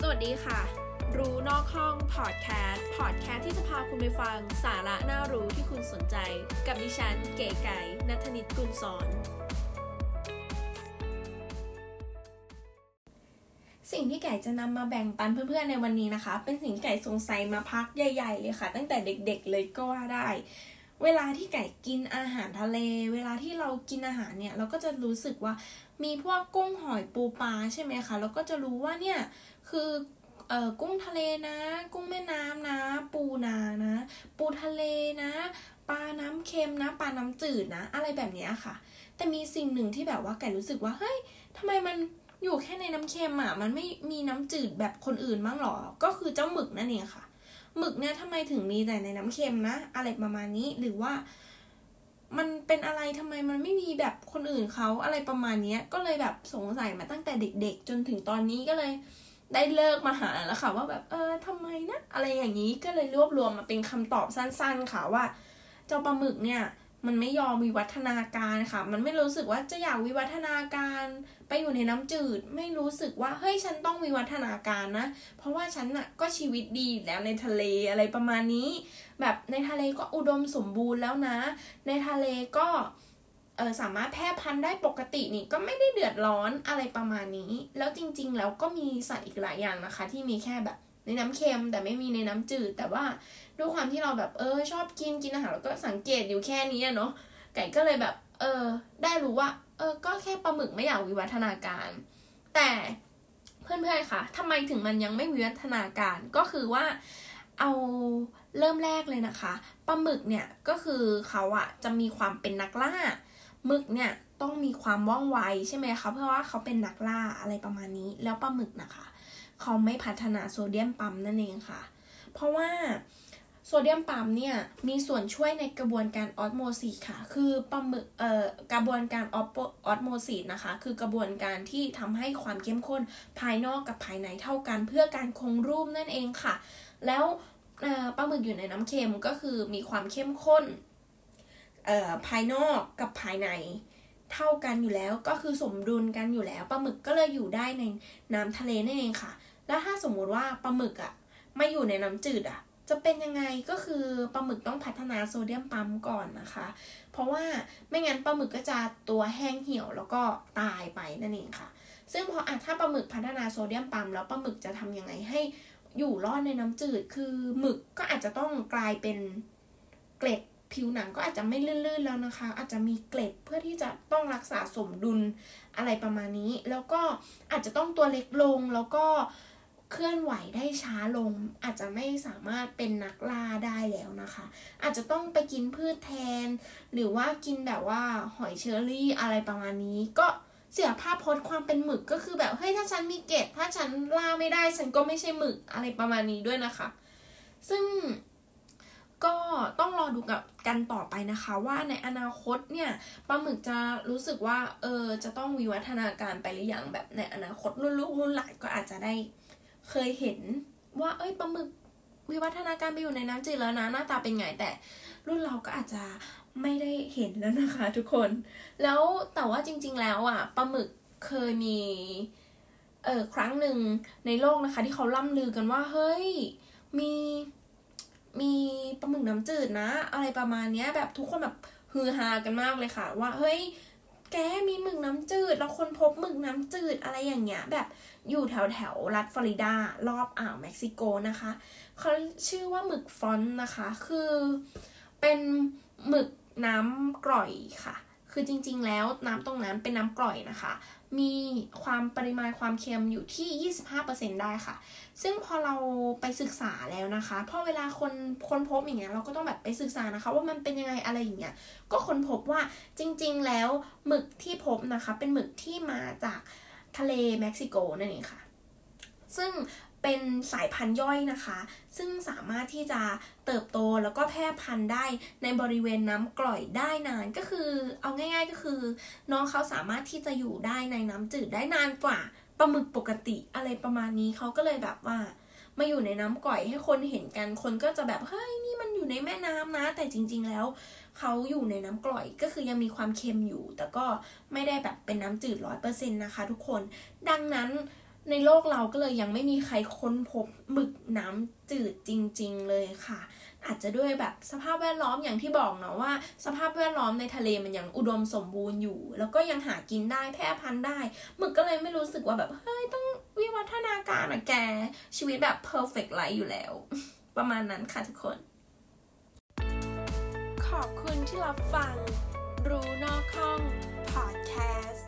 สวัสดีค่ะ รู้นอกห้องพอดแคสต์พอดแคสต์ที่จะพาคุณไปฟังสาระน่ารู้ที่คุณสนใจ กับดิฉันเก๋ไก่นัทนิตกุลสอน สิ่งที่ไก่จะนำมาแบ่งปันเพื่อนๆในวันนี้นะคะ เป็นสิ่งที่ไก่สงสัยมาพักใหญ่ ๆ เลยค่ะ ตั้งแต่เด็กๆเลยก็ว่าได้เวลาที่ไก่กินอาหารทะเล เวลาที่เรากินอาหารเนี่ย เราก็จะรู้สึกว่ามีพวกกุ้งหอยปูปลาใช่ไหมคะ เราก็จะรู้ว่าเนี่ย คือเออกุ้งทะเลนะ กุ้งแม่น้ำนะ ปูนานะ ปูทะเลนะปลาน้ำเค็มนะปลาน้ำจืดนะ อะไรแบบนี้ค่ะ แต่มีสิ่งหนึ่งที่แบบว่าไก่รู้สึกว่าเฮ้ยทำไมมันอยู่แค่ในน้ำเค็มอะมันไม่มีน้ำจืดแบบคนอื่นบ้างหรอ ก็คือเจ้าหมึกนั่นเองค่ะหมึกเนี่ยทำไมถึงมีแต่ในน้ำเค็มนะ อะไรประมาณนี้หรือว่า มันเป็นอะไรทำไมมันไม่มีแบบคนอื่นเขาอะไรประมาณนี้ก็เลยแบบสงสัยมาตั้งแต่เด็ก ๆ จนถึงตอนนี้ก็เลย ได้เลิกมาหาแล้วค่ะ ว่าแบบเออทำไมนะ อะไรอย่างนี้ก็เลยรวบรวมมาเป็นคำตอบสั้น ๆ ค่ะว่า เจ้าปลาหมึกเนี่ยมันไม่ยอมวิวัฒนาการค่ะ มันไม่รู้สึกว่าจะอยากวิวัฒนาการ ไปอยู่ในน้ำจืด ไม่รู้สึกว่าเฮ้ยฉันต้องวิวัฒนาการนะ เพราะว่าฉันน่ะก็ชีวิตดีแล้วในทะเลอะไรประมาณนี้ แบบในทะเลก็อุดมสมบูรณ์แล้วนะ ในทะเลก็ เออสามารถแพร่พันธุ์ได้ปกตินี่ก็ไม่ได้เดือดร้อนอะไรประมาณนี้ แล้วจริง ๆ แล้วก็มีสัตว์อีกหลายอย่างนะคะ ที่มีแค่แบบในน้ำเค็มแต่ไม่มีในน้ำจืด แต่ว่าด้วยความที่เราแบบเออ ชอบกินกินอาหารแล้วก็สังเกตอยู่แค่นี้เนาะไก่ก็เลยแบบ เออ ได้รู้ว่า เออ ก็แค่ปลาหมึกไม่อยากวิวัฒนาการ แต่เพื่อนๆค่ะทำไมถึงมันยังไม่วิวัฒนาการก็คือว่าเอาเริ่มแรกเลยนะคะปลาหมึกเนี่ยก็คือเขาอะจะมีความเป็นนักล่า มึกเนี่ยต้องมีความว่องไวใช่ไหมคะเพราะว่าเขาเป็นนักล่าอะไรประมาณนี้ แล้วปลาหมึกนะคะเขาไม่พัฒนาโซเดียมปั๊มนั่นเองค่ะ เพราะว่าโซเดียมปั๊มเนี่ยมีส่วนช่วยในกระบวนการออสโมซิสค่ะ คือปลาหมึกเอ่อกระบวนการออสโมซิสนะคะ คือกระบวนการที่ทำให้ความเข้มข้นภายนอกกับภายในเท่ากัน เพื่อการคงรูปนั่นเองค่ะ แล้วปลาหมึกอยู่ในน้ำเค็มก็คือมีความเข้มข้น ภายนอกกับภายในเท่ากันอยู่แล้วก็คือสมดุลกันอยู่แล้วปลาหมึกก็เลยอยู่ได้ในน้ำทะเลนั่นเองค่ะ แล้วถ้าสมมุติว่าปลาหมึกอะไม่อยู่ในน้ำจืดอะจะเป็นยังไงก็คือปลาหมึกต้องพัฒนาโซเดียมปั๊มก่อนนะคะ เพราะว่าไม่งั้นปลาหมึกก็จะตัวแห้งเหี่ยวแล้วก็ตายไปนั่นเองค่ะ ซึ่งพออะถ้าปลาหมึกพัฒนาโซเดียมปั๊มแล้วปลาหมึกจะทำยังไงให้อยู่รอดในน้ำจืด คือหมึกก็อาจจะต้องกลายเป็นเกล็ด ผิวหนังก็อาจจะไม่ลื่นๆแล้วนะคะ อาจจะมีเกล็ดเพื่อที่จะต้องรักษาสมดุลอะไรประมาณนี้ แล้วก็อาจจะต้องตัวเล็กลงแล้วก็เคลื่อนไหวได้ช้าลง อาจจะไม่สามารถเป็นนักล่าได้แล้วนะคะ อาจจะต้องไปกินพืชแทน หรือว่ากินแบบว่าหอยเชอรี่อะไรประมาณนี้ ก็เสียภาพพจน์ความเป็นหมึกก็คือแบบเฮ้ยถ้าฉันมีเกล็ดถ้าฉันล่าไม่ได้ฉันก็ไม่ใช่หมึกอะไรประมาณนี้ด้วยนะคะ ซึ่ง ก็ต้องรอดูกับกันต่อไปนะคะ ว่าในอนาคตเนี่ยปลาหมึกจะรู้สึกว่าเออจะต้องวิวัฒนาการไปหรือยังแบบในอนาคตรุ่นลูกรุ่นหลานก็อาจจะได้เคยเห็นว่าเอ้ยปลาหมึกวิวัฒนาการไปอยู่ในน้ำจืดแล้วนะหน้าตาเป็นไงแต่รุ่นเราก็อาจจะไม่ได้เห็นแล้วนะคะ ทุกคน แล้วแต่ว่าจริง ๆ แล้วอะปลาหมึกเคยมีเออครั้งหนึ่งในโลกนะคะ ที่เขาล่ำลือกันว่าเฮ้ยมี มีปลาหมึกน้ำจืดนะ อะไรประมาณนี้แบบทุกคนแบบฮือฮากันมากเลยค่ะ ว่าเฮ้ยแกมีหมึกน้ำจืดแล้วคนพบหมึกน้ำจืดอะไรอย่างเงี้ย แบบอยู่แถวแถวรัฐฟลอริดารอบอ่าวเม็กซิโกนะคะเขาชื่อว่าหมึกฟอนนะคะ คือเป็นหมึกน้ำกร่อยค่ะ คือจริงๆ แล้วน้ำตรงนั้นเป็นน้ำกร่อยนะคะ มีความปริมาณความเค็มอยู่ที่ 25%ได้ค่ะ ซึ่งพอเราไปศึกษาแล้วนะคะพอเวลาคนคนพบอย่างเงี้ยเราก็ต้องแบบไปศึกษานะคะ ว่ามันเป็นยังไงอะไรอย่างเงี้ย ก็ค้นพบว่าจริงๆ แล้วหมึกที่พบนะคะ เป็นหมึกที่มาจากทะเลเม็กซิโกนั่นเองค่ะ ซึ่ง เป็นสายพันธุ์ย่อยนะคะ ซึ่งสามารถที่จะเติบโตแล้วก็แพร่พันธุ์ได้ในบริเวณน้ำกร่อยได้นานก็คือ เอาง่าย ๆ ก็คือ น้องเขาสามารถที่จะอยู่ได้ในน้ำจืดได้นานกว่าปลาหมึกปกติอะไรประมาณนี้เขาก็เลยแบบว่ามาอยู่ในน้ำกร่อยให้คนเห็นกันคนก็จะแบบเฮ้ยนี่มันอยู่ในแม่น้ำนะ แต่จริง ๆ แล้วเขาอยู่ในน้ำกร่อยก็คือยังมีความเค็มอยู่ แต่ก็ไม่ได้แบบเป็นน้ำจืดร้อยเปอร์เซ็นต์นะคะ ทุกคน ดังนั้น ในโลกเราก็เลยยังไม่มีใครค้นพบหมึกน้ำจืดจริง ๆ เลยค่ะ อาจจะด้วยแบบสภาพแวดล้อมอย่างที่บอกเนาะว่า สภาพแวดล้อมในทะเลมันยังอุดมสมบูรณ์อยู่ แล้วก็ยังหากินได้แพร่พันธุ์ได้หมึกก็เลยไม่รู้สึกว่าแบบเฮ้ยต้องวิวัฒนาการอะแก ชีวิตแบบ perfect life อยู่แล้ว ประมาณนั้นค่ะทุกคน ขอบคุณที่รับฟัง รู้นอกห้อง podcast